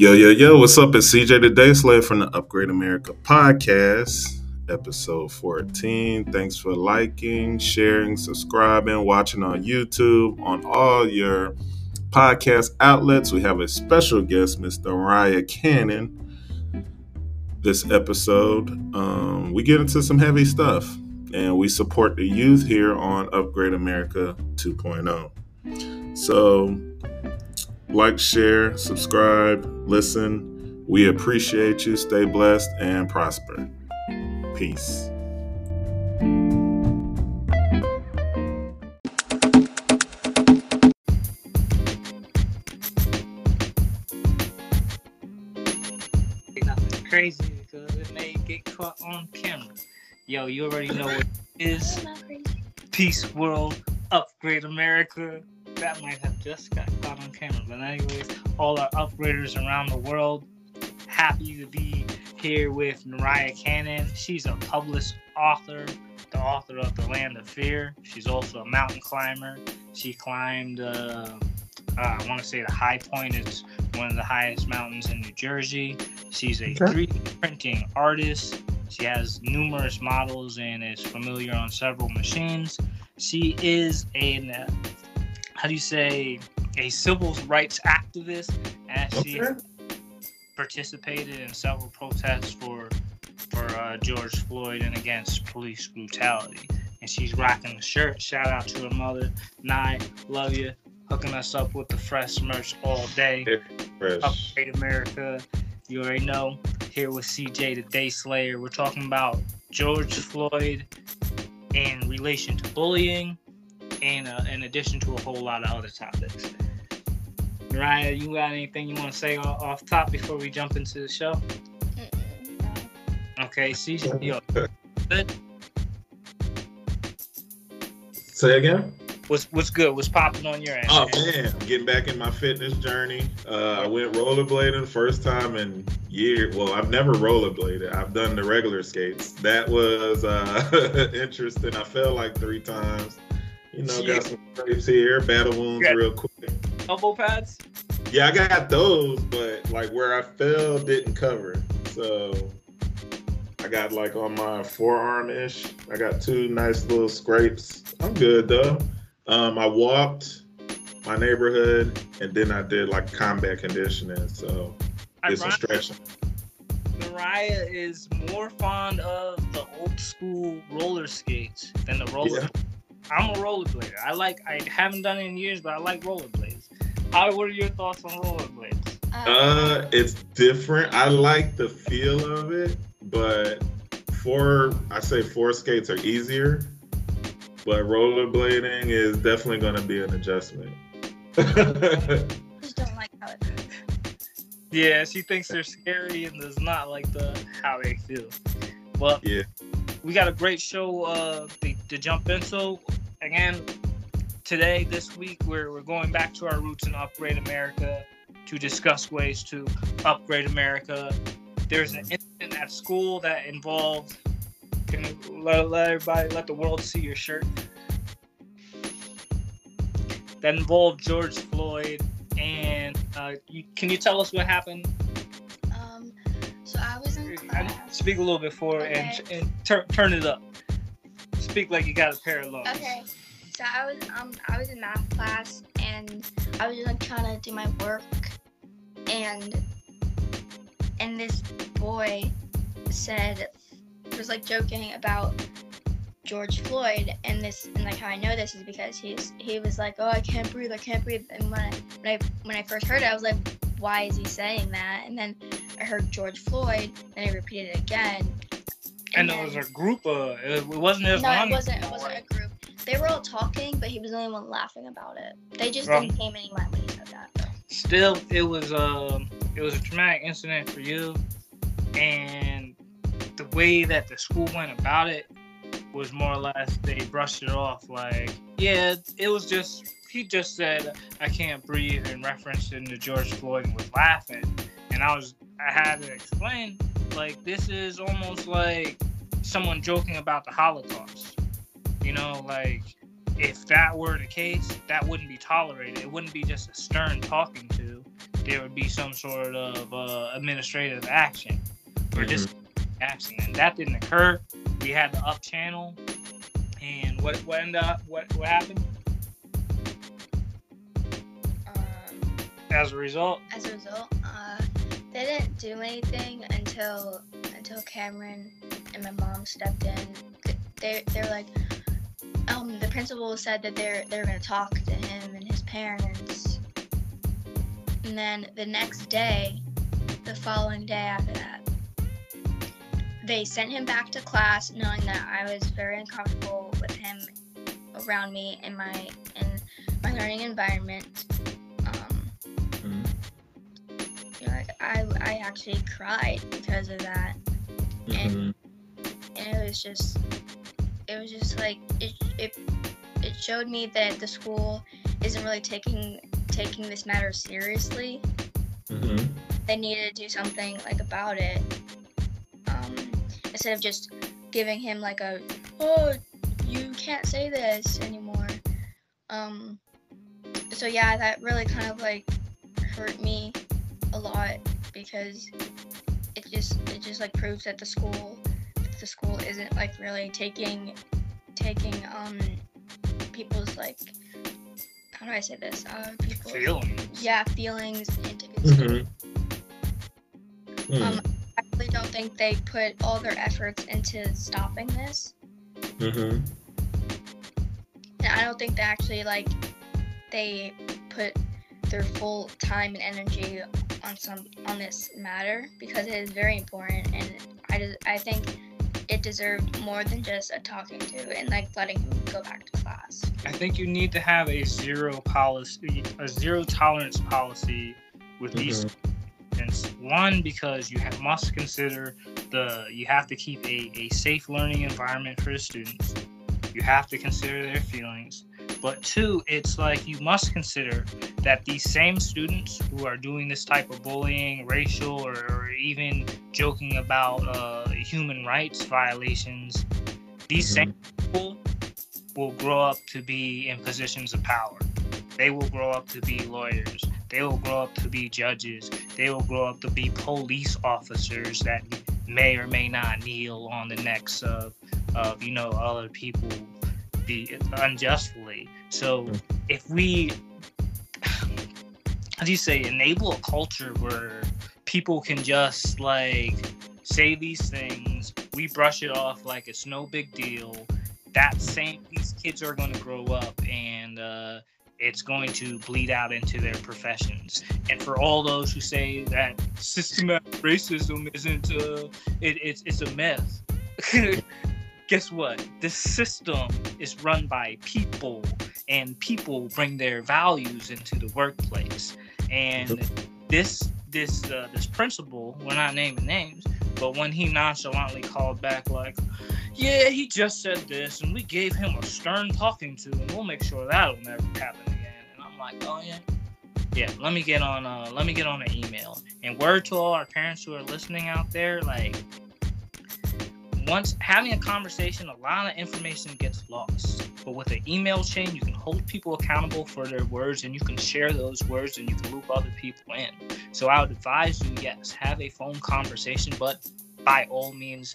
Yo, yo, yo, what's up? It's CJ the Day Slayer from the Upgrade America podcast, episode 14. Thanks for liking, sharing, subscribing, watching on YouTube, on all your podcast outlets. We have a special guest, Mr. Mariah Cannon. This episode, um, we get into some heavy stuff and we support the youth here on Upgrade America 2.0. So, like, share, subscribe, listen. We appreciate you. Stay blessed and prosper. Peace. Crazy because it may get caught on camera. Yo, you already know what it is. Peace World, Upgrade America. That might have just got caught on camera. But anyways, all our upgraders around the world, happy to be here with Mariah Cannon. She's a published author, the author of The Land of Fear. She's also a mountain climber. She climbed, uh, uh, I want to say the high point is one of the highest mountains in New Jersey. She's a Okay. 3D printing artist. She has numerous models and is familiar on several machines. She is an, how do you say, a civil rights activist, and she Okay. participated in several protests for for uh, George Floyd and against police brutality. And she's rocking the shirt. Shout out to her mother, Nye. Love you. Hooking us up with the fresh merch all day. Fresh. Upgrade America. You already know. Here with CJ the Day Slayer. We're talking about George Floyd in relation to bullying, and uh, in addition to a whole lot of other topics. Mariah, you got anything you want to say off top before we jump into the show? Okay, CJ, yo, good. Say again? What's what's good? What's popping on your end? Oh man, I'm getting back in my fitness journey. Uh, I went rollerblading first time in years. Well, I've never rollerbladed. I've done the regular skates. That was uh, interesting. I fell like three times. You know, got some scrapes here, battle wounds real quick. Elbow pads. Yeah, I got those, but like where I fell didn't cover. So I got like on my forearm ish. I got two nice little scrapes. I'm good though. Um, I walked my neighborhood and then I did like combat conditioning. So did some stretching. Mariah is more fond of the old school roller skates than the roller. Yeah. I'm a rollerblader. I like. I haven't done it in years, but I like rollerblades. How? What are your thoughts on rollerblades? Uh, it's different. I like the feel of it, but four, I say four skates are easier, but rollerblading is definitely going to be an adjustment. just don't like how it feels. Yeah, she thinks they're scary and does not like the how they feel. Well, Yeah. we got a great show uh, to, to jump into. Again, today, this week, we're, we're going back to our roots in Upgrade America to discuss ways to upgrade America. There's an incident at school that involved. Can let, let everybody, let the world see your shirt? That involved George Floyd. And uh, you, can you tell us what happened? Um, so I was in And class. speak a little bit for and, and tur- turn it up. Speak like you got a pair of lungs. Okay, so I was um I was in math class and I was just like trying to do my work, and and this boy said was like joking about George Floyd and this and like how I know this is because he's he was like oh I can't breathe I can't breathe and when I when I when I first heard it I was like why is he saying that and then I heard George Floyd and I repeated it again And then- it was a group of, it wasn't his no, it wasn't. It wasn't a group. They were all talking, but he was the only one laughing about it. They just Wrong. didn't pay him any mind when he that. Still, it was um, it was a traumatic incident for you, and the way that the school went about it was more or less they brushed it off like, yeah, it was just he just said I can't breathe in reference to George Floyd and was laughing, and I was I had to explain like this is almost like someone joking about the Holocaust. You know, like if that were the case, that wouldn't be tolerated. It wouldn't be just a stern talking to. there would be some sort of uh, administrative action or Mhm. just action, and that didn't occur. We had the up channel, and what what ended up what what happened Um, as a result? as a result, uh, they didn't do anything until until Cameron and my mom stepped in. They they're like, um, the principal said that they're they're gonna talk to him and his parents. And then the next day, the following day after that, they sent him back to class, knowing that I was very uncomfortable with him around me in my in my learning environment. I I actually cried because of that, Mhm. and it was just it was just like it it it showed me that the school isn't really taking taking this matter seriously. Mhm. They needed to do something like about it, um, instead of just giving him like a oh you can't say this anymore. Um, so yeah, that really kind of like hurt me a lot because it just it just like proves that the school the school isn't like really taking taking um people's like how do I say this uh people Feelings. yeah feelings into consideration. Mhm. Mhm. Um, I really don't think they put all their efforts into stopping this. Mhm. And I don't think they actually like they put their full time and energy on some on this matter because it is very important and I just, I think it deserved more than just a talking to and like letting him go back to class. I think you need to have a zero policy, a zero tolerance policy with these Mhm. students. One, because you have, must consider the you have to keep a, a safe learning environment for the students. You have to consider their feelings. But two, it's like you must consider that these same students who are doing this type of bullying, racial, or, or even joking about uh, human rights violations, these Mhm. same people will grow up to be in positions of power. They will grow up to be lawyers. They will grow up to be judges. They will grow up to be police officers that may or may not kneel on the necks of, of you know, other people be unjustly. So if we, do you say, enable a culture where people can just like say these things, we brush it off like it's no big deal. That same these kids are going to grow up and uh, it's going to bleed out into their professions. And for all those who say that systematic racism isn't, uh, it, it's it's a myth. Guess what? This system is run by people, and people bring their values into the workplace. And this this uh, this principal, we're not naming names, but when he nonchalantly called back like, "Yeah, he just said this, and we gave him a stern talking to, and we'll make sure that'll never happen again." And I'm like, "Oh yeah." Yeah, let me get on uh let me get on an email. And word to all our parents who are listening out there, like once having a conversation, a lot of information gets lost. But with an email chain, you can hold people accountable for their words and you can share those words and you can loop other people in. So I would advise you, yes, have a phone conversation, but by all means,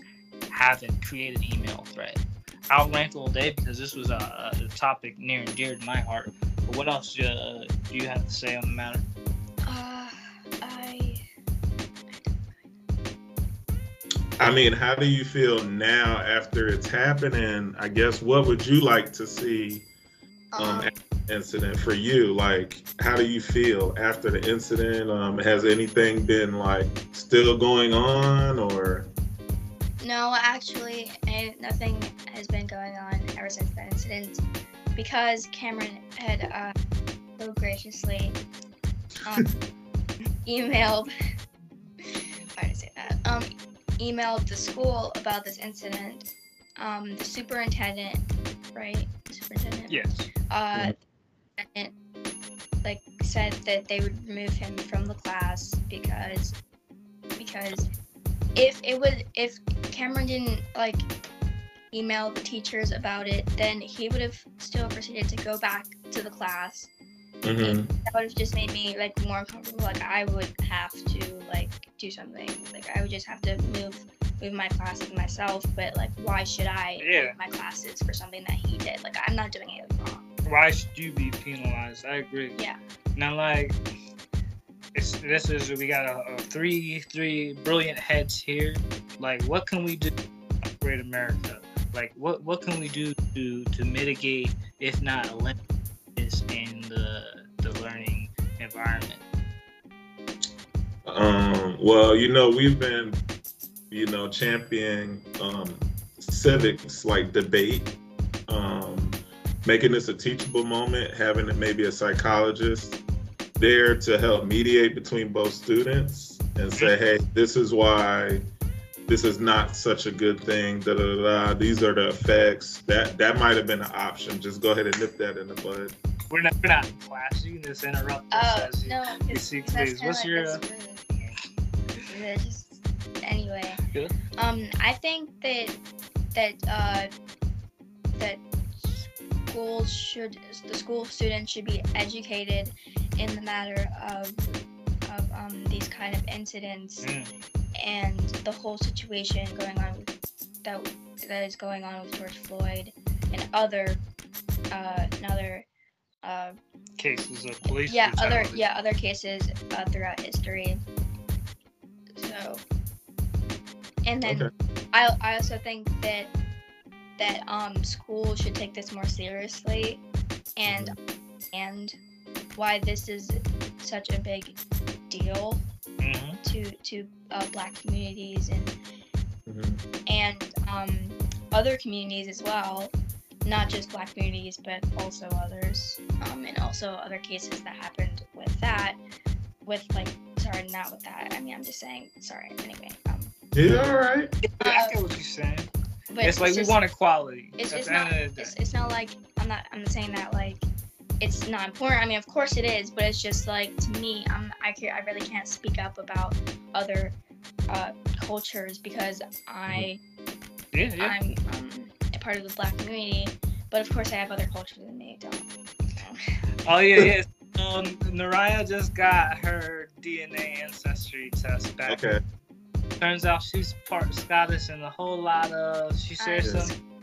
have and create an email thread. I'll rant all day because this was a, a topic near and dear to my heart. But what else uh, do you have to say on the matter? I mean, how do you feel now after it's happening? I guess what would you like to see um, um, incident for you? Like, how do you feel after the incident? Um, has anything been like still going on, or No, actually, nothing has been going on ever since that incident because Cameron had uh, so graciously um, emailed. Why did I say that? Um, emailed the school about this incident. Um, the superintendent, right? The superintendent. Yes. Uh, and, like said that they would remove him from the class because because if it was if Cameron didn't like email the teachers about it, then he would have still proceeded to go back to the class hmm that would have just made me like more comfortable. Like I would have to like do something. Like I would just have to move move my classes myself. But like, why should I Yeah. move my classes for something that he did? Like I'm not doing anything wrong. Why should you be penalized? I agree. Yeah. Now, like, it's, this is we got a, a three three brilliant heads here. Like, what can we do to upgrade America? Like, what what can we do to to mitigate, if not eliminate this in the the learning environment? Um, well, you know, we've been, you know, championing um, civics like debate, um, making this a teachable moment, having maybe a psychologist there to help mediate between both students and say, hey, this is why this is not such a good thing. Da, da, da, da. These are the effects. That that might have been an option. Just go ahead and nip that in the bud. We're not we're not in class. You can just interrupt us Oh no, you see, please. What's your, uh, just, anyway? Good. Um, I think that that uh that schools should the school students should be educated in the matter of of um these kind of incidents Mm, and the whole situation going on with, that that is going on with George Floyd and other uh and other uh cases of police. yeah other yeah other cases uh, throughout history so and then Okay. I, I also think that that um schools should take this more seriously and and why this is such a big deal Mhm. to to uh, black communities and Mhm. and um, other communities as well, not just black communities, but also others, um, and also other cases that happened with that, with like, sorry, not with that. I mean, I'm just saying, sorry. Anyway, um, Yeah, all right. I get what you're saying. but it's like just- we want equality. It's, it's not. end of the It's, it's not like I'm not. I'm saying that like it's not important. I mean, of course it is, but it's just like to me, I'm. I can I really can't speak up about other uh, cultures because I. yeah, yeah. I'm um, a part of the black community, but of course I have other cultures and they don't. Oh yeah, yeah. Um, Naraya just got her DNA ancestry test back. Okay. Turns out she's part Scottish and a whole lot of. She shares Irish. some.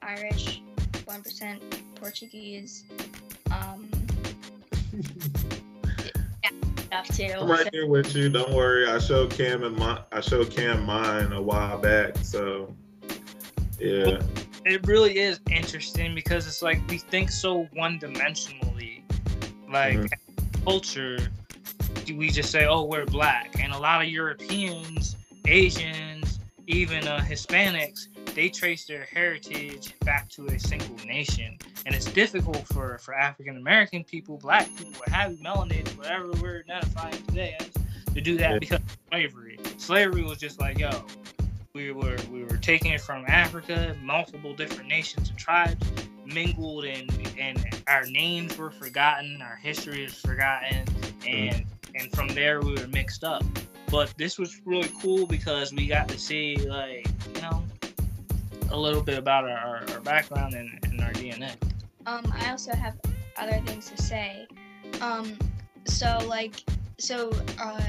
Irish, one percent Portuguese, um, stuff too. I'm right here with you. Don't worry. I showed Cam and my I showed Cam mine a while back. So yeah. It really is interesting because it's like we think so one dimensionally. Like Mhm. culture, we just say, "Oh, we're black," and a lot of Europeans, Asians, even uh, Hispanics, they trace their heritage back to a single nation, and it's difficult for for African American people, black people, what have you, melanated, whatever we're identifying today as, to do that Yeah. because of slavery. Slavery was just like, yo, we were we were taking it from Africa, multiple different nations and tribes mingled, and and our names were forgotten, our history is forgotten, and and from there we were mixed up. But this was really cool because we got to see like you know a little bit about our, our, our background and, and our DNA. Um, I also have other things to say. Um, so like, so uh,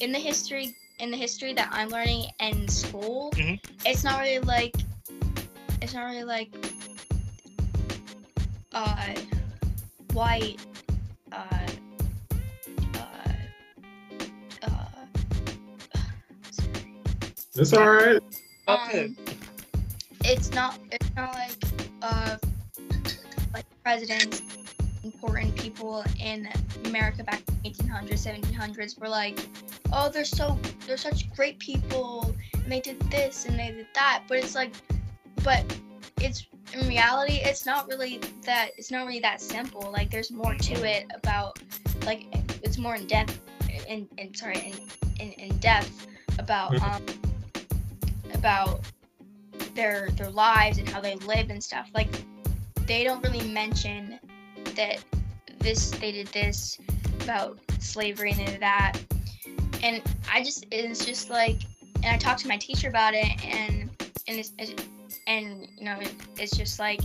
in the history in the history that I'm learning in school, Mhm. it's not really like, it's not really like, uh, white, uh, uh, uh. It's all right. Um, it's not. It's not like uh, like presidents, important people in America back in 1800s, 1700s were like, oh, they're so they're such great people, and they did this and they did that. But it's like, but it's in reality, it's not really that. It's not really that simple. Like, there's more to it about like it's more in depth. In, in sorry, in, in, in depth about Mhm. um about their their lives and how they lived and stuff. Like they don't really mention that this they did this about slavery and that. And I just it's just like and I talked to my teacher about it and and it's, it's and you know it's just like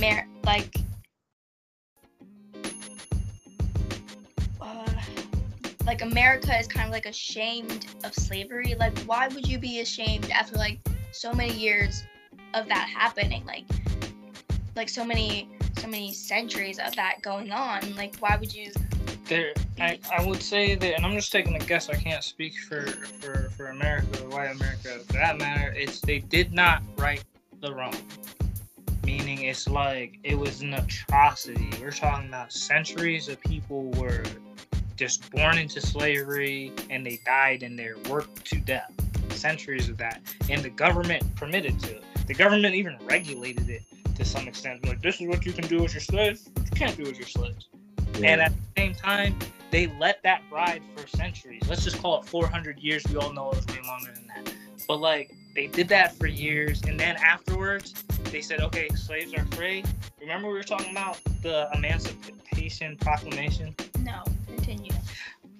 mer- like uh, like America is kind of like ashamed of slavery. Like, why would you be ashamed after like so many years of that happening? Like, like so many so many centuries of that going on. Like, why would you? There, I, I would say that, and I'm just taking a guess. I can't speak for for for America or white America for that matter. It's they did not right the wrong. Meaning, it's like it was an atrocity. We're talking about centuries of people were just born into slavery and they died and they're worked to death. Centuries of that, and the government permitted to. The government even regulated it to some extent. Like, this is what you can do with your slaves. You can't do with your slaves. And at the same time, they let that ride for centuries. Let's just call it 400 years. We all know it was way longer than that. But like, they did that for years, and then afterwards, they said, "Okay, slaves are free." Remember, we were talking about the Emancipation Proclamation. No, continue.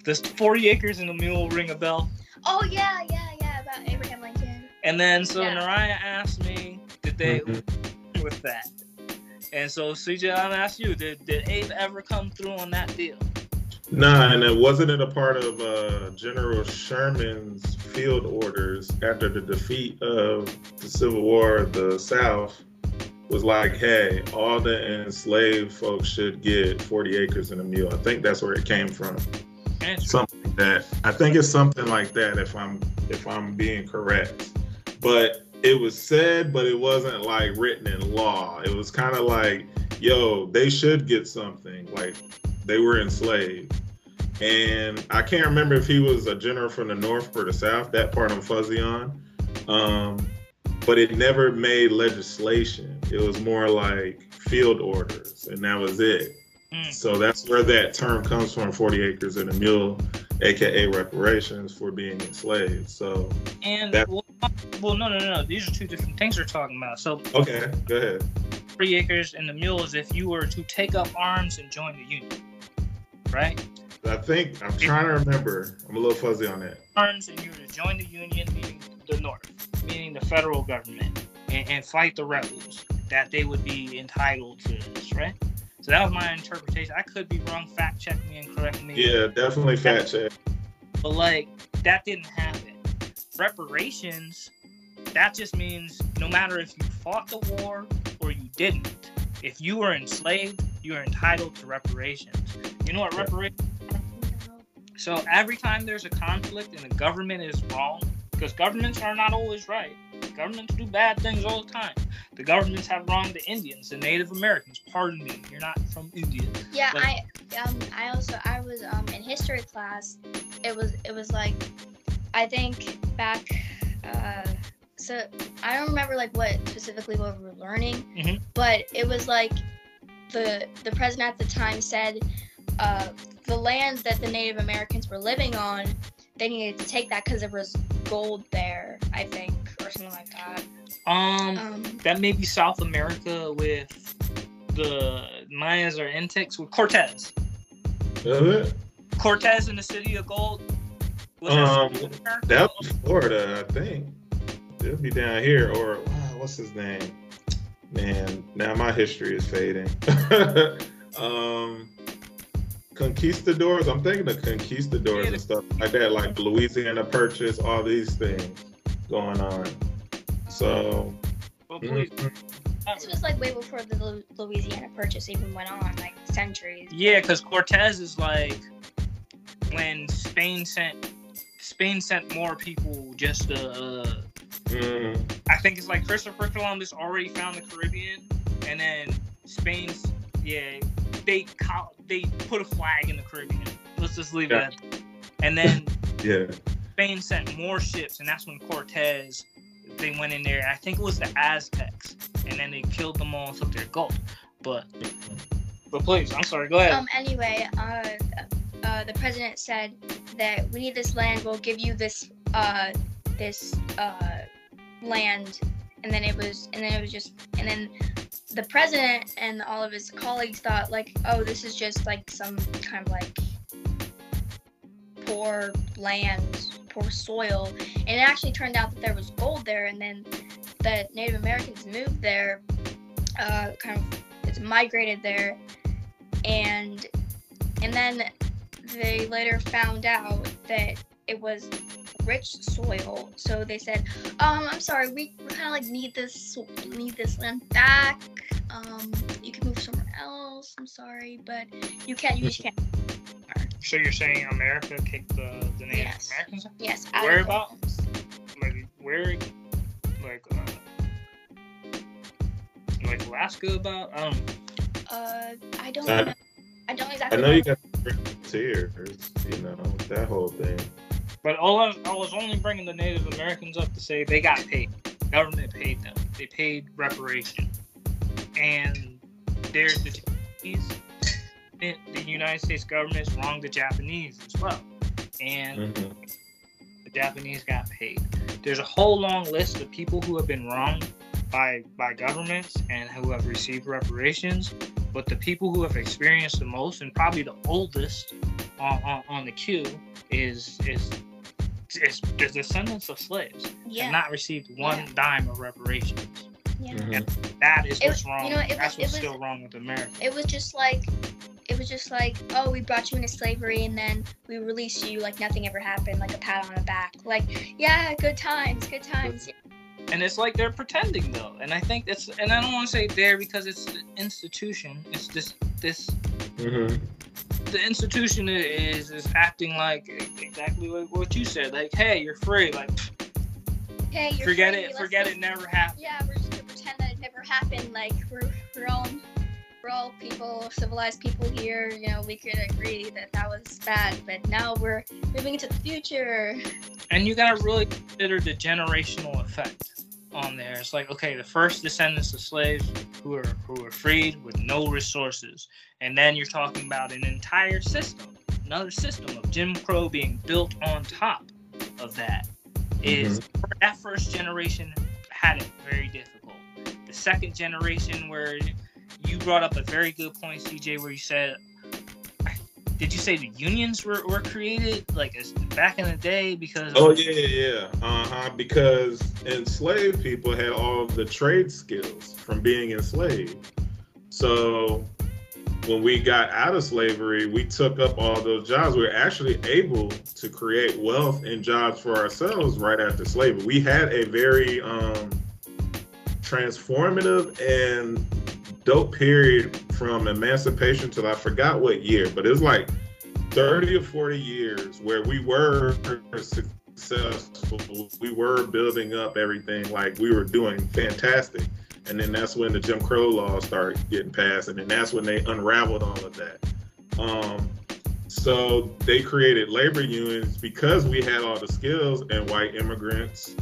This 40 acres and a mule ring a bell. Oh yeah, yeah, yeah. About Abraham Lincoln. And then so Yeah. Naraya asked me, did they Mhm. With that? And so CJ, I'm ask you, did did Abe ever come through on that deal? Nah, and it wasn't it a part of uh, General Sherman's field orders after the defeat of the Civil War of the South was like, hey, all the enslaved folks should get 40 acres and a mule. I think that's where it came from. Something like that. I think it's something like that if I'm if I'm being correct. But it was said, but it wasn't like written in law. It was kind of like, yo, they should get something. Like they were enslaved. And I can't remember if he was a general from the north or the south. That part I'm fuzzy on. Um, but it never made legislation. It was more like field orders, and that was it. Mm. So that's where that term comes from 40 acres and a mule, aka reparations for being enslaved. So, And That- well, no, no, no, no. These are two different things we're talking about. So okay, go ahead. three acres and the mules. if you were to take up arms and join the union, right? I think, I'm trying to remember. I'm a little fuzzy on that. Arms and you were to join the union, meaning the North, meaning the federal government, and, and fight the rebels, that they would be entitled to this, right? So that was my interpretation. I could be wrong. Fact check me and correct me. Yeah, definitely fact check. But like that didn't happen. Reparations, that just means no matter if you fought the war or you didn't, if you were enslaved, you are entitled to reparations. You know what reparations? So every time there's a conflict and the government is wrong, because governments are not always right. Governments do bad things all the time. The governments have wronged the Indians, the Native Americans. Pardon me, you're not from India. Yeah, But- I um I also I was um in history class. It was it was like I think back uh so I don't remember like what specifically what we were learning, Mhm. but it was like the the president at the time said uh the lands that the Native Americans were living on, they needed to take that because there was gold there, I think, or something like that. Um, Um, that may be South America with the Mayas or Aztecs with Cortez. Is it? Cortez in the city of gold. Was Um, that That was Florida, I think. It'll be down here, or wow, what's his name? Man, now my history is fading. um, conquistadors. I'm thinking of conquistadors and stuff like that, like Louisiana Purchase, all these things going on. So, Well, please. mhm. this was like way before the Louisiana Purchase even went on, like centuries. Yeah, because Cortez is like when Spain sent Spain sent more people just to. Uh, Mm, I think it's like Christopher Columbus already found the Caribbean, and then Spain's yeah they co- they put a flag in the Caribbean. Let's just leave Yeah. it. At, and then yeah. Spain sent more ships, and that's when Cortez they went in there. I think it was the Aztecs, and then they killed them all and took their gold. But but please, I'm sorry. Go ahead. Um. Anyway, uh, uh, the president said that we need this land. We'll give you this uh this uh land, and then it was and then it was just and then the president and all of his colleagues thought like, oh, this is just like some kind of like poor land, poor soil, and it actually turned out that there was gold there, and then the Native Americans moved there, uh, kind of it's migrated there, and and then they later found out that it was rich soil. So they said, um, I'm sorry, we, we kind of like need this need this land back. Um, you can move somewhere else. I'm sorry, but you can't. You just can't. So you're saying America kicked the, the Native Yes. Americans? out? Yes. out Where about? Like where? Like uh, like Alaska? About? I don't. Uh, I don't. I- know. I don't I exactly. know you got tears, you know, that whole thing. But all I, I was only bringing the Native Americans up to say they got paid. Government paid them. They paid reparation. And there's the Japanese. The United States government wronged the Japanese as well. And Mhm. the Japanese got paid. There's a whole long list of people who have been wronged by by governments and who have received reparations. But the people who have experienced the most and probably the oldest on, on, on the queue is is is the descendants of slaves Yeah. and not received one Yeah. dime of reparations. yeah. Mhm. That is It- what's wrong. you know, it was- That's it what's was- still wrong with America. It was just like, it was just like, oh, we brought you into slavery and then we release you like nothing ever happened, like a pat on the back, like yeah, good times, good times. and it's like they're pretending though and i think that's and i don't want to say there because it's the institution it's this this Mhm. The institution is is acting like exactly like what you said. Like hey you're free. Like Hey, you're forget free, it. Forget just- it never happened. Yeah, we're just gonna pretend that it never happened. Like we're we're all we're all people, civilized people here. You know, we could agree that that was bad, but now we're moving into the future. and you gotta really consider the generational effect on there. It's like okay the first descendants of slaves who are who were freed with no resources. And then you're talking about an entire system another system of jim crow being built on top of that. Is mm-hmm. that first generation had it very difficult. The second generation, where you brought up a very good point, CJ, where you said, did you say the unions were, were created like back in the day because? Oh yeah, yeah, yeah. Uh huh. Because enslaved people had all of the trade skills from being enslaved. So when we got out of slavery, we took up all those jobs. We were actually able to create wealth and jobs for ourselves right after slavery. We had a very um, transformative and dope period from emancipation till I forgot what year, but it was like 30 or 40 years where we were successful. We were building up everything like we were doing fantastic. And then that's when the Jim Crow laws started getting passed. And then that's when they unraveled all of that. Um, so they created labor unions because we had all the skills and white immigrants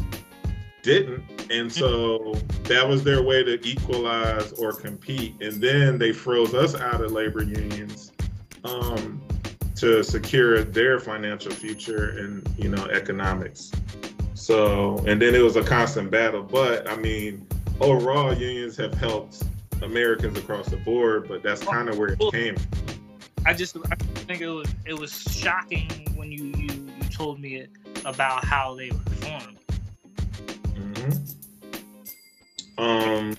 didn't. And so that was their way to equalize or compete. And then they froze us out of labor unions um, to secure their financial future and, you know, economics. So, and then it was a constant battle. But I mean, overall, unions have helped Americans across the board, but that's kind of where it came. I just I think it was it was shocking when you you, you told me it about how they were formed. Um,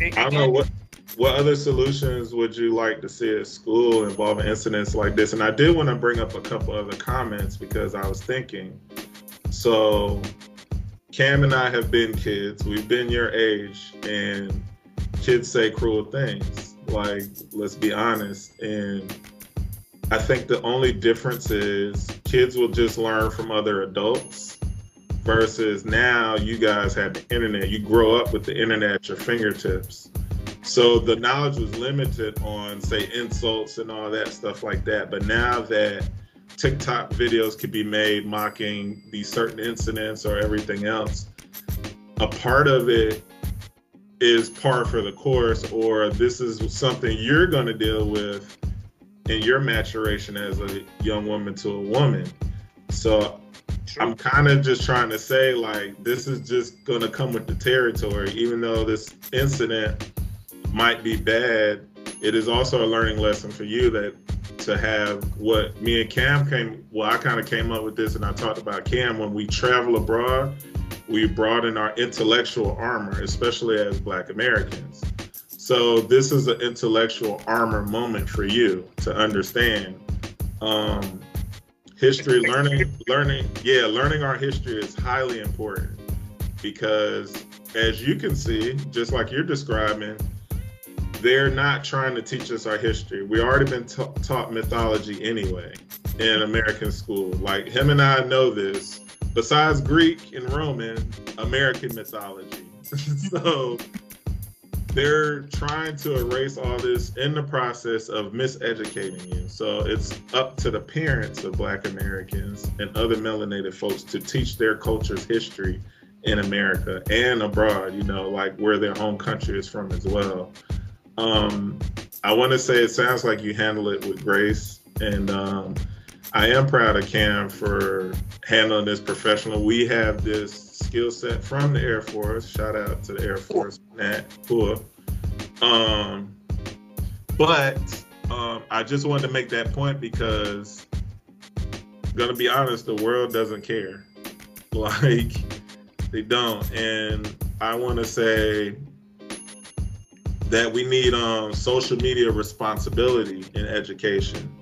I don't know what what other solutions would you like to see at school involving incidents like this? And I did want to bring up a couple other comments because I was thinking. So, Cam and I have been kids. We've been your age, and kids say cruel things. Like, let's be honest. And I think the only difference is kids will just learn from other adults versus now you guys have the internet. You grow up with the internet at your fingertips. So the knowledge was limited on, say, insults and all that stuff like that. But now that TikTok videos could be made mocking these certain incidents or everything else, a part of it is par for the course, or this is something you're going to deal with in your maturation as a young woman to a woman. So I'm kind of just trying to say, like, this is just going to come with the territory, even though this incident might be bad. It is also a learning lesson for you that to have what me and Cam came. Well, I kind of came up with this, and I talked about Cam when we travel abroad. We broaden our intellectual armor, especially as Black Americans. So this is an intellectual armor moment for you to understand Um, history, learning, learning, yeah, learning our history is highly important because, as you can see, just like you're describing, they're not trying to teach us our history. We already been ta- taught mythology anyway in American school. Like him and I know this. Besides Greek and Roman, American mythology. so they're trying to erase all this in the process of miseducating you. So it's up to the parents of Black Americans and other melanated folks to teach their culture's history in America and abroad, you know, like where their home country is from as well. Um, I want to say it sounds like you handle it with grace. And um, I am proud of Cam for handling this professional. We have this skill set from the Air Force. Shout out to the Air Force, Nat Cool. Um, but um, I just wanted to make that point because, gonna be honest, the world doesn't care. Like they don't, and I want to say that we need um, social media responsibility in education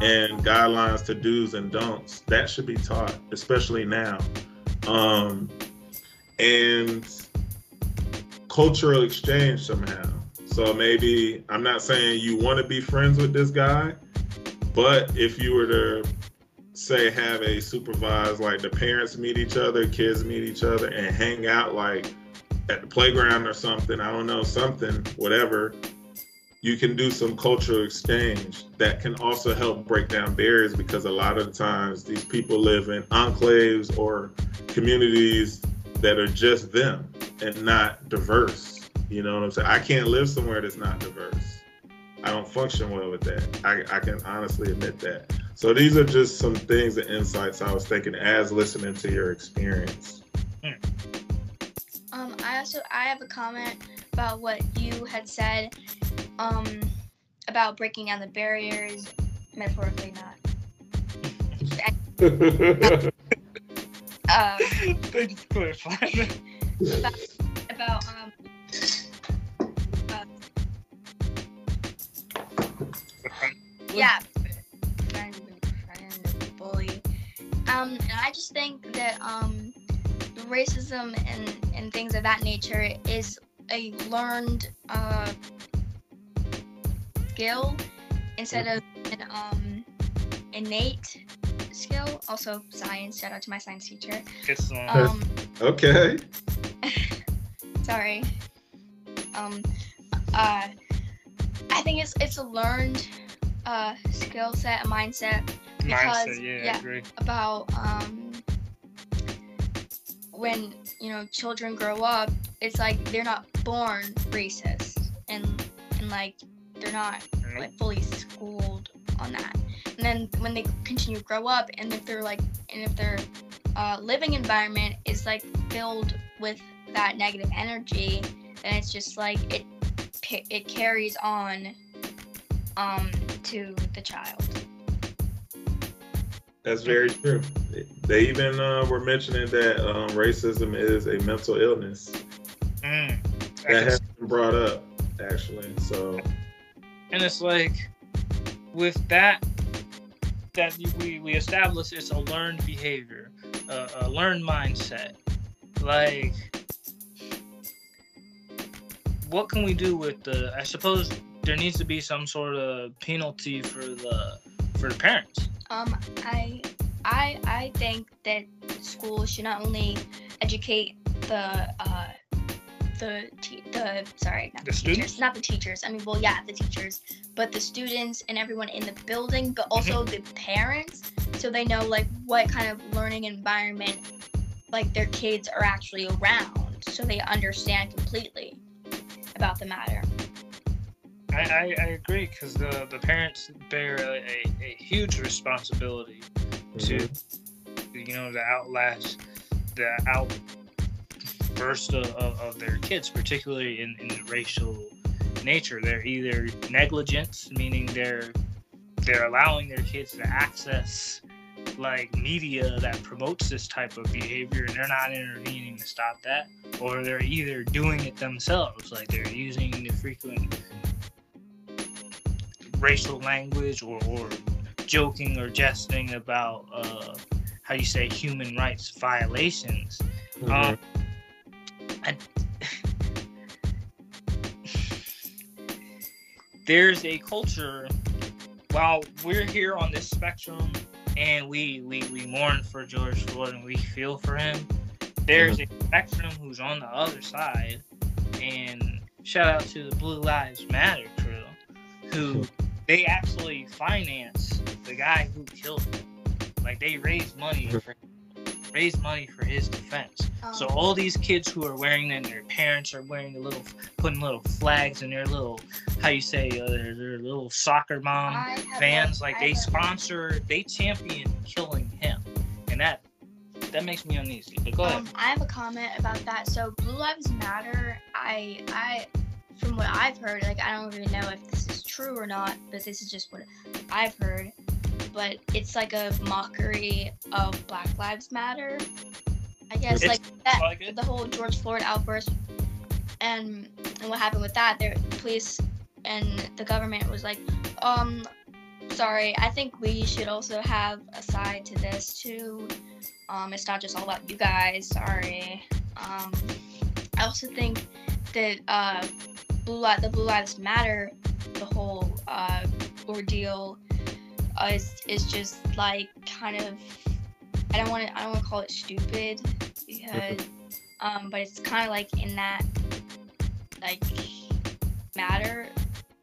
and guidelines to do's and don'ts. That should be taught, especially now. Um, and cultural exchange somehow. So maybe I'm not saying you want to be friends with this guy, but if you were to say have a supervised like the parents meet each other, kids meet each other and hang out like at the playground or something, I don't know, something, whatever, you can do some cultural exchange that can also help break down barriers because a lot of the times these people live in enclaves or communities that are just them and not diverse. You know what I'm saying? I can't live somewhere that's not diverse. I don't function well with that. I, I can honestly admit that. So these are just some things and insights I was thinking as listening to your experience. Um, I also I have a comment about what you had said, um, about breaking down the barriers, metaphorically not. uh, Thank you for clarifying. about, about um, uh, yeah, friend, friend, bully. Um, and I just think that um, racism and and things of that nature is a learned uh skill instead of an um innate skill. Also, science. Shout out to my science teacher. Get some. Um, okay. sorry. Um, uh, I think it's it's a learned uh skill set, a mindset because mindset, yeah, yeah. I agree. about um when you know children grow up. It's like they're not born racist and and like they're not like fully schooled on that. And then when they continue to grow up, and if they're like, and if their uh, living environment is like filled with that negative energy, then it's just like it it carries on um to the child. That's very true. They even uh, were mentioning that um, racism is a mental illness. Mm. That has been brought up, actually. So, and it's like with that that we we establish it's a learned behavior a, a learned mindset. Like what can we do with the i suppose there needs to be some sort of penalty for the for the parents. Um, I, I, I think that schools should not only educate the, uh, the, te- the, sorry, not The the, teachers, students? not the teachers. I mean, well, yeah, the teachers, but the students and everyone in the building, but mm-hmm. also the parents, so they know like what kind of learning environment, like their kids are actually around, so they understand completely about the matter. i i, I agree because the the parents bear a, a, a huge responsibility to mm-hmm. you know the outlast the outburst of, of, of their kids particularly in, in the racial nature they're either negligence meaning they're they're allowing their kids to access like media that promotes this type of behavior and they're not intervening to stop that or they're either doing it themselves like they're using the frequent racial language or, or joking or jesting about uh, how you say human rights violations. Mhm. Um, I, there's a culture. While we're here on this spectrum, and we we we mourn for George Floyd and we feel for him, there's a spectrum who's on the other side. And shout out to the Blue Lives Matter crew, who they actually finance the guy who killed him. Like they raise money for raise money for his defense. So Um, all these kids who are wearing it, and their parents are wearing the little, putting little flags in their little, how you say, uh, their, their little soccer mom fans. Like they sponsor, they champion killing him, and that that makes me uneasy. But go ahead. Um, I have a comment about that. So Blue Lives Matter. I I from what I've heard, like I don't really know if this is true or not, but this is just what I've heard. But it's like a mockery of Black Lives Matter. I guess It's like that like the whole George Floyd outburst and and what happened with that, the police and the government was like, um, sorry, I think we should also have a side to this too. Um, it's not just all about you guys. Sorry. Um, I also think that uh, Blue Li- the Blue Lives Matter, the whole uh, ordeal, is is just like kind of. I don't want to. I don't want to call it stupid because, um, but it's kind of like in that, like, matter.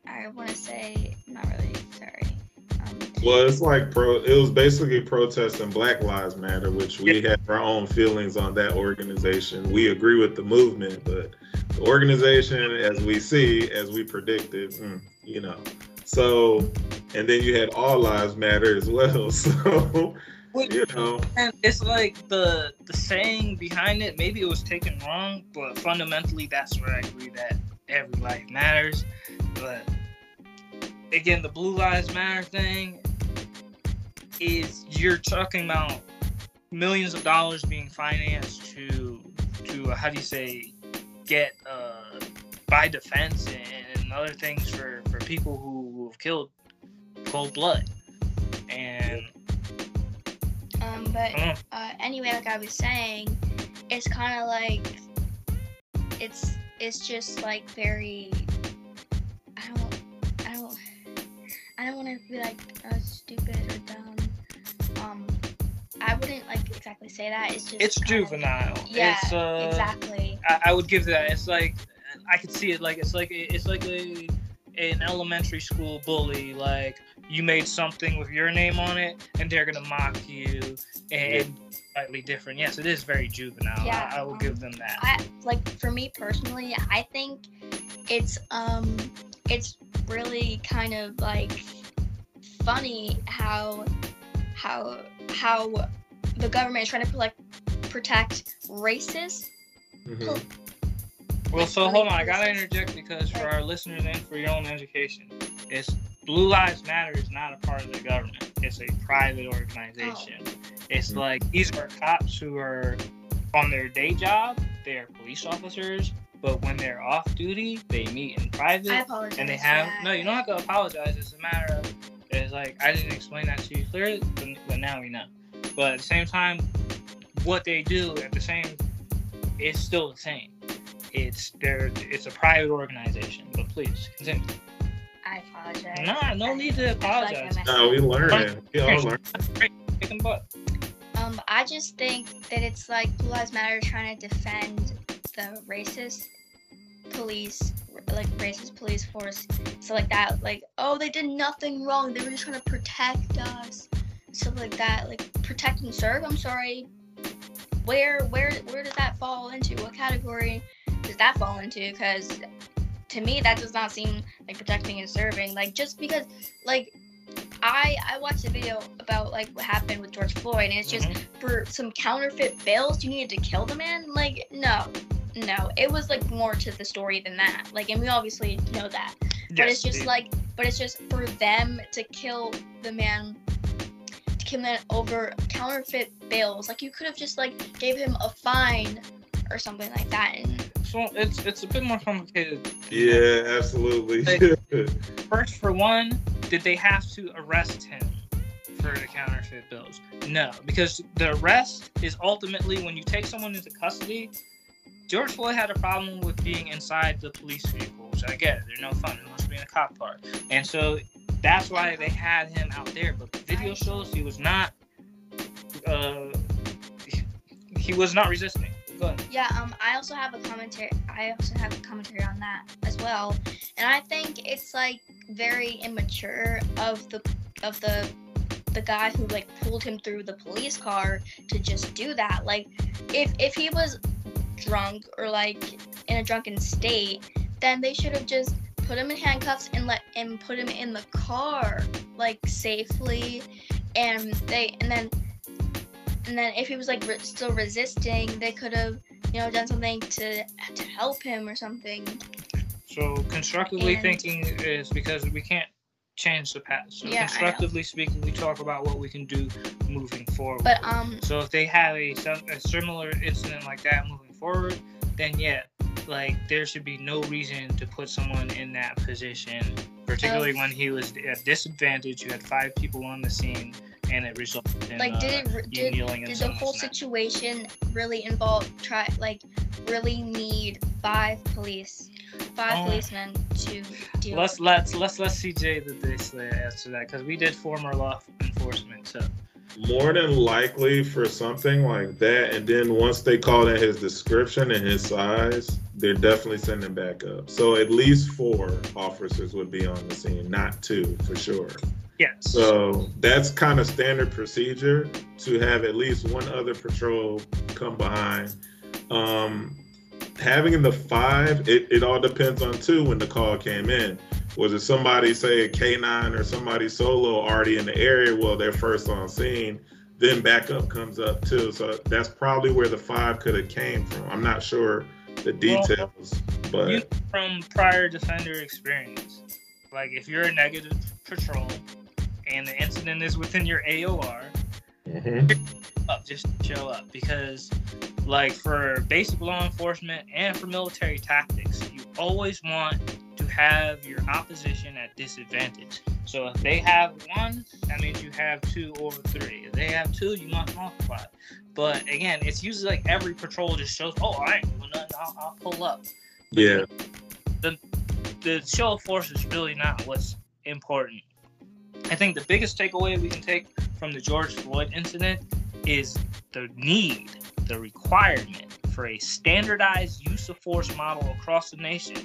I want to say. I'm not really sorry. Um, Well, it's like pro. It was basically protesting Black Lives Matter, which we have our own feelings on that organization. We agree with the movement, but the organization, as we see, as we predicted, mm, you know. So, and then you had All Lives Matter as well. So, you know, And it's like the the saying behind it. Maybe it was taken wrong, but fundamentally, that's where I agree that every life matters. But again, the Blue Lives Matter thing is you're talking about millions of dollars being financed to to uh, how do you say get uh, buy defense and, and other things for for people who have killed cold blood and. um, but mm, uh, anyway, like I was saying, it's kind of like it's it's just like very. I don't I don't I don't want to be like uh, stupid or dumb. Um, I wouldn't like exactly say that. It's just it's juvenile. Yeah, it's, uh, exactly. I, I would give that. It's like I could see it like it's like it's like a an elementary school bully. Like you made something with your name on it, and they're gonna mock you and slightly different. Yes, it is very juvenile. Yeah, I, I will um, give them that. I like for me personally, I think it's um it's really kind of like funny how how how the government is trying to like protect racists. mhm. Well, so hold on. I gotta interject because for our listeners and for your own education, it's Blue Lives Matter is not a part of the government. It's a private organization. It's Mhm. like these are cops who are on their day job. They are police officers, but when they're off duty, they meet in private I apologize. and they have that. no. You don't have to apologize. It's a matter of it's like I didn't explain that to you clearly, but, but now we know. But at the same time, what they do at the same, it's still the same. It's there. It's a private organization. But please continue. I apologize. No, no need to I like apologize. no, we learning. We all learn. Kick 'em butt. Um, I just think that it's like Blue Lives Matter trying to defend the racist police, like racist police force, so like that, like oh they did nothing wrong, they were just trying to protect us, stuff like that, like protect and serve. I'm sorry, where where where does that fall into? What category does that fall into? Because to me that does not seem like protecting and serving. Like just because like I I watched a video about like what happened with George Floyd, and it's just Mhm. for some counterfeit bills you needed to kill the man. Like no, no, it was like more to the story than that. Like, and we obviously know that, but it's just indeed. like, but it's just for them to kill the man. To kill man over counterfeit bills. Like you could have just like gave him a fine or something like that. And so it's it's a bit more complicated. Yeah, absolutely. First, for one, did they have to arrest him for the counterfeit bills. No, because the arrest is ultimately when you take someone into custody. George Floyd had a problem with being inside the police vehicle, which I get. They're no fun. It must be in a cop car, and so that's why they had him out there. But the video shows he was not. Uh, he was not resisting. Go ahead. Yeah, um, I also have a commentary. I also have a commentary on that as well, and I think it's like very immature of the of the the guy who like pulled him through the police car to just do that. Like, if if he was drunk or like in a drunken state, then they should have just put him in handcuffs and let and put him in the car like safely, and they and then and then if he was like re- still resisting, they could have you know done something to to help him or something. So constructively And- thinking is because we can't change the past. So Yeah, constructively speaking, we talk about what we can do moving forward. But um, so if they have a, a similar incident like that moving forward, then yeah, like there should be no reason to put someone in that position, particularly when he was at disadvantage. You had five people on the scene, and it resulted in like uh, did it re- you did kneeling in did the whole neck. situation really involve try like really need five police five Um, policemen to deal Let's with let's let's let CJ the this answer that because we did former law enforcement. So More than likely for something like that, and then once they call in his description and his size, they're definitely sending back up. So at least four officers would be on the scene, not two for sure. Yes. So that's kind of standard procedure to have at least one other patrol come behind. Um, having the five, it, it all depends on two when the call came in. Was it somebody, say a K9 or somebody solo already in the area? Well, they're first on scene. Then backup comes up too. So that's probably where the five could have came from. I'm not sure the details, but from prior defender experience, like if you're a negative patrol and the incident is within your AOR, Mhm. up just show up. Because like for basic law enforcement and for military tactics you always want to have your opposition at disadvantage. So if they have one that means you have two or three. If they have two you must multiply but again it's usually like every patrol just shows oh i ain't doing nothing. I'll, I'll pull up. Yeah, The, the show of force is really not what's important. I think the biggest takeaway we can take from the George Floyd incident is the need, the requirement for a standardized use of force model across the nation.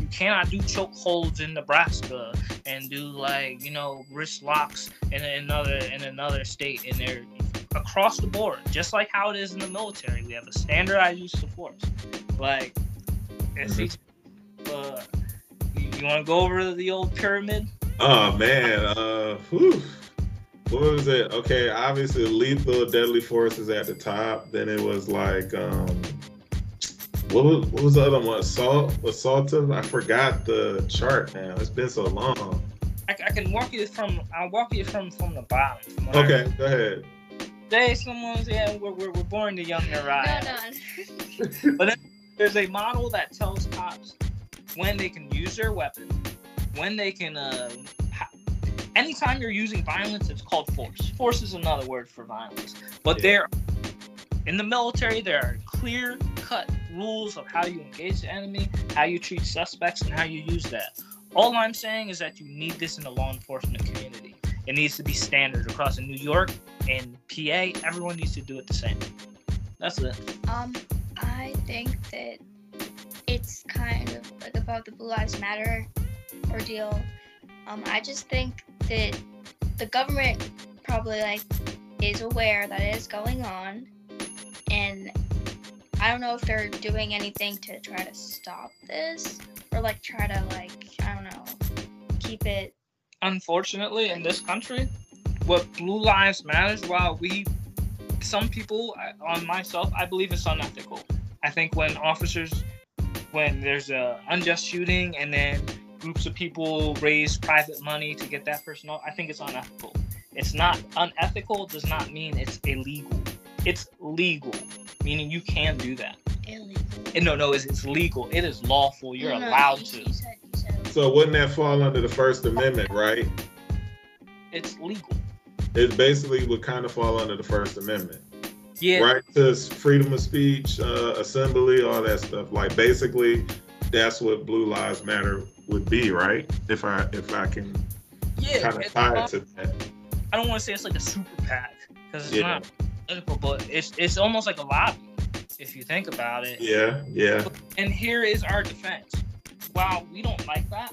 You cannot do chokeholds in Nebraska and do like you know wrist locks in another in another state, and they're across the board, just like how it is in the military. We have a standardized use of force. Like, it's Mhm. uh, you, you want to go over the old pyramid? Oh man, uh, whew. what was it? Okay, obviously lethal, deadly force is at the top. Then it was like, um, what was, what was the other one? Assault, assaultive. I forgot the chart now. It's been so long. I, I can walk you from. I'll walk you from from the bottom. From what I Okay, go ahead. Say someone's yeah, we're, we're, we're born to young no Nariah. no There's a model that tells cops when they can use their weapon, when they can. Uh, ha- anytime you're using violence, it's called force. Force is another word for violence. But Yeah. there, in the military, there are clear cut rules of how you engage the enemy, how you treat suspects, and how you use that. All I'm saying is that you need this in the law enforcement community. It needs to be standard across in New York and PA. Everyone needs to do it the same. That's it. um i think that it's kind of like about the blue lives matter ordeal um i just think that the government probably like is aware that it is going on and i don't know if they're doing anything to try to stop this or like try to like i don't know keep it unfortunately in this country what blue lives matters while we some people on myself i believe it's unethical. I think when officers when there's a unjust shooting and then groups of people raise private money to get that person off i think it's unethical. It's not unethical does not mean it's illegal. It's legal meaning you can do that. Illegal. And no no it's, it's legal. It is lawful. You're No, no, allowed you, to. you said, you said So wouldn't that fall under the First Amendment, right? it's legal. It basically would kind of fall under the First Amendment. Yeah. Right to freedom of speech, uh, assembly, all that stuff. Like basically, that's what Blue Lives Matter would be, right? If I if I can Yeah. kind of tie it to that. I don't want to say it's like a super PAC because it's Yeah. not political, but it's it's almost like a lobby if you think about it. Yeah, yeah, And here is our defense. While we don't like that,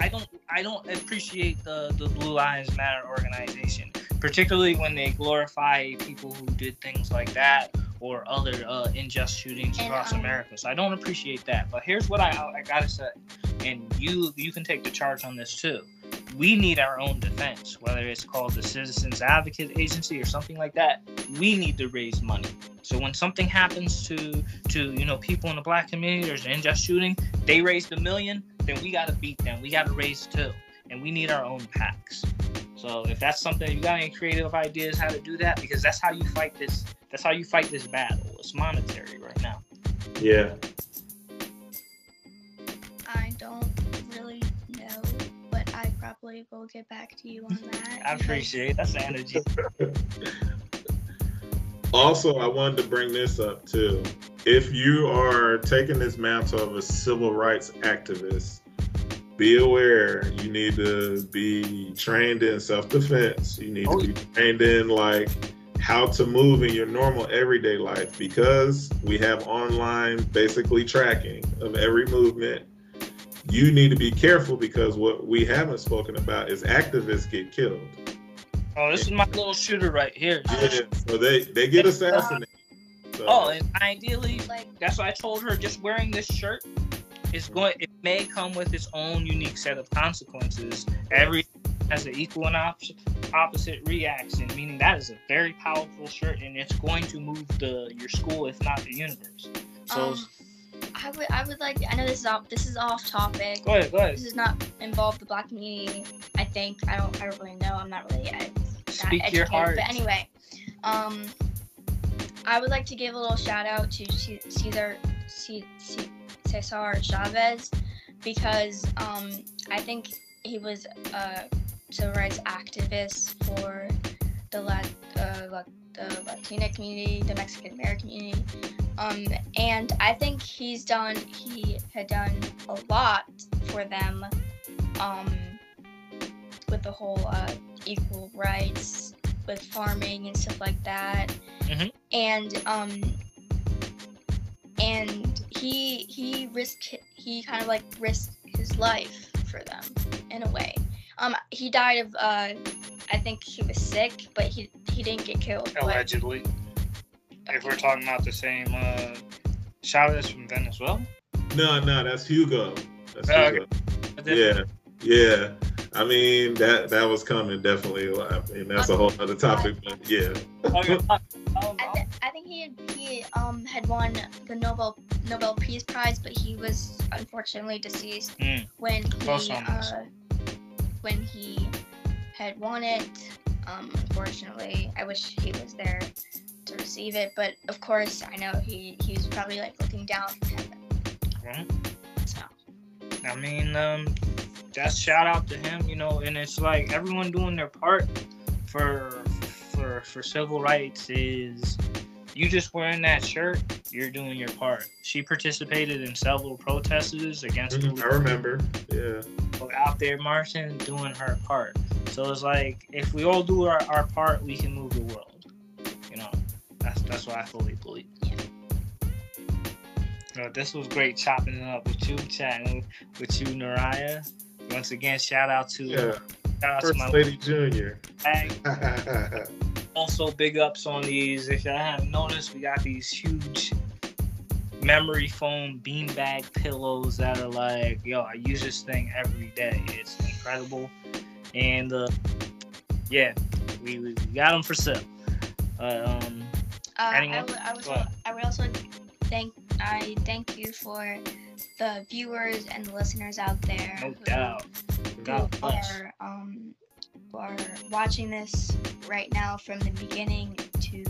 I don't I don't appreciate the the Blue Lives Matter organization, particularly when they glorify people who did things like that or other uh, unjust shootings across um, America. So I don't appreciate that. But here's what I I gotta say, and you you can take the charge on this too. We need our own defense, whether it's called the Citizens Advocate Agency or something like that. We need to raise money. So when something happens to to you know people in the black community, there's an unjust shooting, they raised a million, then we got to beat them. We got to raise two, and we need our own PACs. So if that's something you got any creative ideas how to do that, because that's how you fight this. That's how you fight this battle. It's monetary right now. yeah. I don't really know, but I probably will get back to you on that. I because- appreciate that's the energy. Also, I wanted to bring this up too. If you are taking this mantle of a civil rights activist, be aware you need to be trained in self defense. You need Oh, to be trained in like how to move in your normal everyday life because we have online basically tracking of every movement. You need to be careful because what we haven't spoken about is activists get killed. Oh, this is my little shooter right here. Yeah, so they they get uh, assassinated. So, Oh, and ideally, Like, that's why I told her just wearing this shirt is going. It may come with its own unique set of consequences. Every has an equal and op- opposite reaction, meaning that is a very powerful shirt, and it's going to move the your school, if not the universe. So um, I would, I would like. I know this is off. This is off topic. go ahead, go ahead. This does not involve the black community. I think. I don't. I don't really know. I'm not really Speak educated. your heart. But anyway, um, I would like to give a little shout out to C- Cesar C- C- Cesar Chavez because um, I think he was a civil rights activist for the Lat- uh, Lat- the Latina community, the Mexican American community. Um, and I think he's done, he had done a lot for them um, with the whole uh, equal rights with farming and stuff like that. Mhm. And um, and he he risked he kind of like risked his life for them in a way. Um, he died of uh, I think he was sick, but he he didn't get killed. but- Allegedly, if we're talking about the same uh, Chavez from Venezuela. No, no, that's Hugo. That's Oh, Hugo. Yeah, yeah. I mean that that was coming definitely. I mean that's a whole other topic, but yeah. I, th- I think he had, he um had won the Nobel Nobel Peace Prize, but he was unfortunately deceased Mm, when he uh, when he had won it. Um, unfortunately, I wish he was there to receive it, but of course, I know he he was probably like looking down from heaven. Right. So I mean, um, just shout out to him, you know, and it's like everyone doing their part for for for civil rights is you just wearing that shirt, you're doing your part. She participated in several protests against Mhm, I remember. Yeah. out there marching, doing her part. So it's like if we all do our, our part, we can move the world. You know, that's that's what I fully believe. Uh, this was great chopping it up with you, chatting with you, Naraya. Once again, shout out to Yeah. shout out to First my Lady Junior. Also, big ups on these. If y'all haven't noticed, we got these huge memory foam beanbag pillows that are like, yo, I use this thing every day. It's incredible. And uh, yeah, we, we, we got them for sale. Uh, um, uh, I Anyone? would I would Go ahead. I would also thank I thank you for the viewers and the listeners out there no who- doubt. who God bless. are um who are watching this right now from the beginning to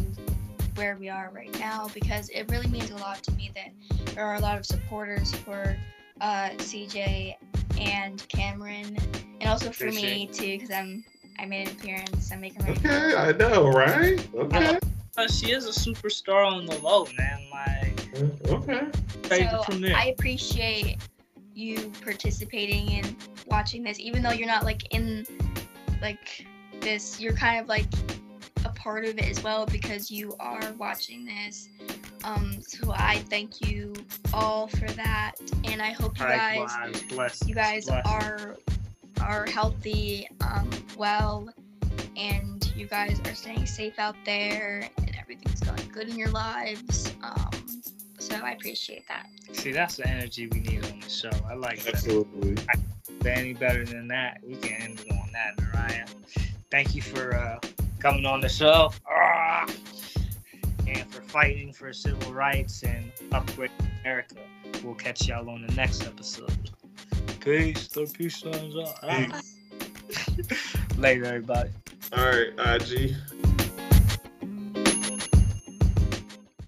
where we are right now because it really means a lot to me that there are a lot of supporters for uh, CJ and Cameron and also for me Appreciate too because I'm I made an appearance. I'm making my Okay, I know, right? Okay. Uh, she is a superstar on the low, man. Like, Okay. So. I appreciate you participating and watching this, even though you're not like in like this. You're kind of like a part of it as well because you are watching this. Um, so I thank you all for that, and I hope you guys Likewise, bless. you guys bless. are are healthy, um, well, and you guys are staying safe out there, and everything's going good in your lives. Um, so I appreciate that. See, that's the energy we need on the show. I like that. Absolutely. If any better than that, we can end it on that, Mariah. Thank you for uh, coming on the show. Ah! And for fighting for civil rights and upgrade America. We'll catch y'all on the next episode. Peace. Throw peace signs up. Peace. Later, everybody. All right, IG.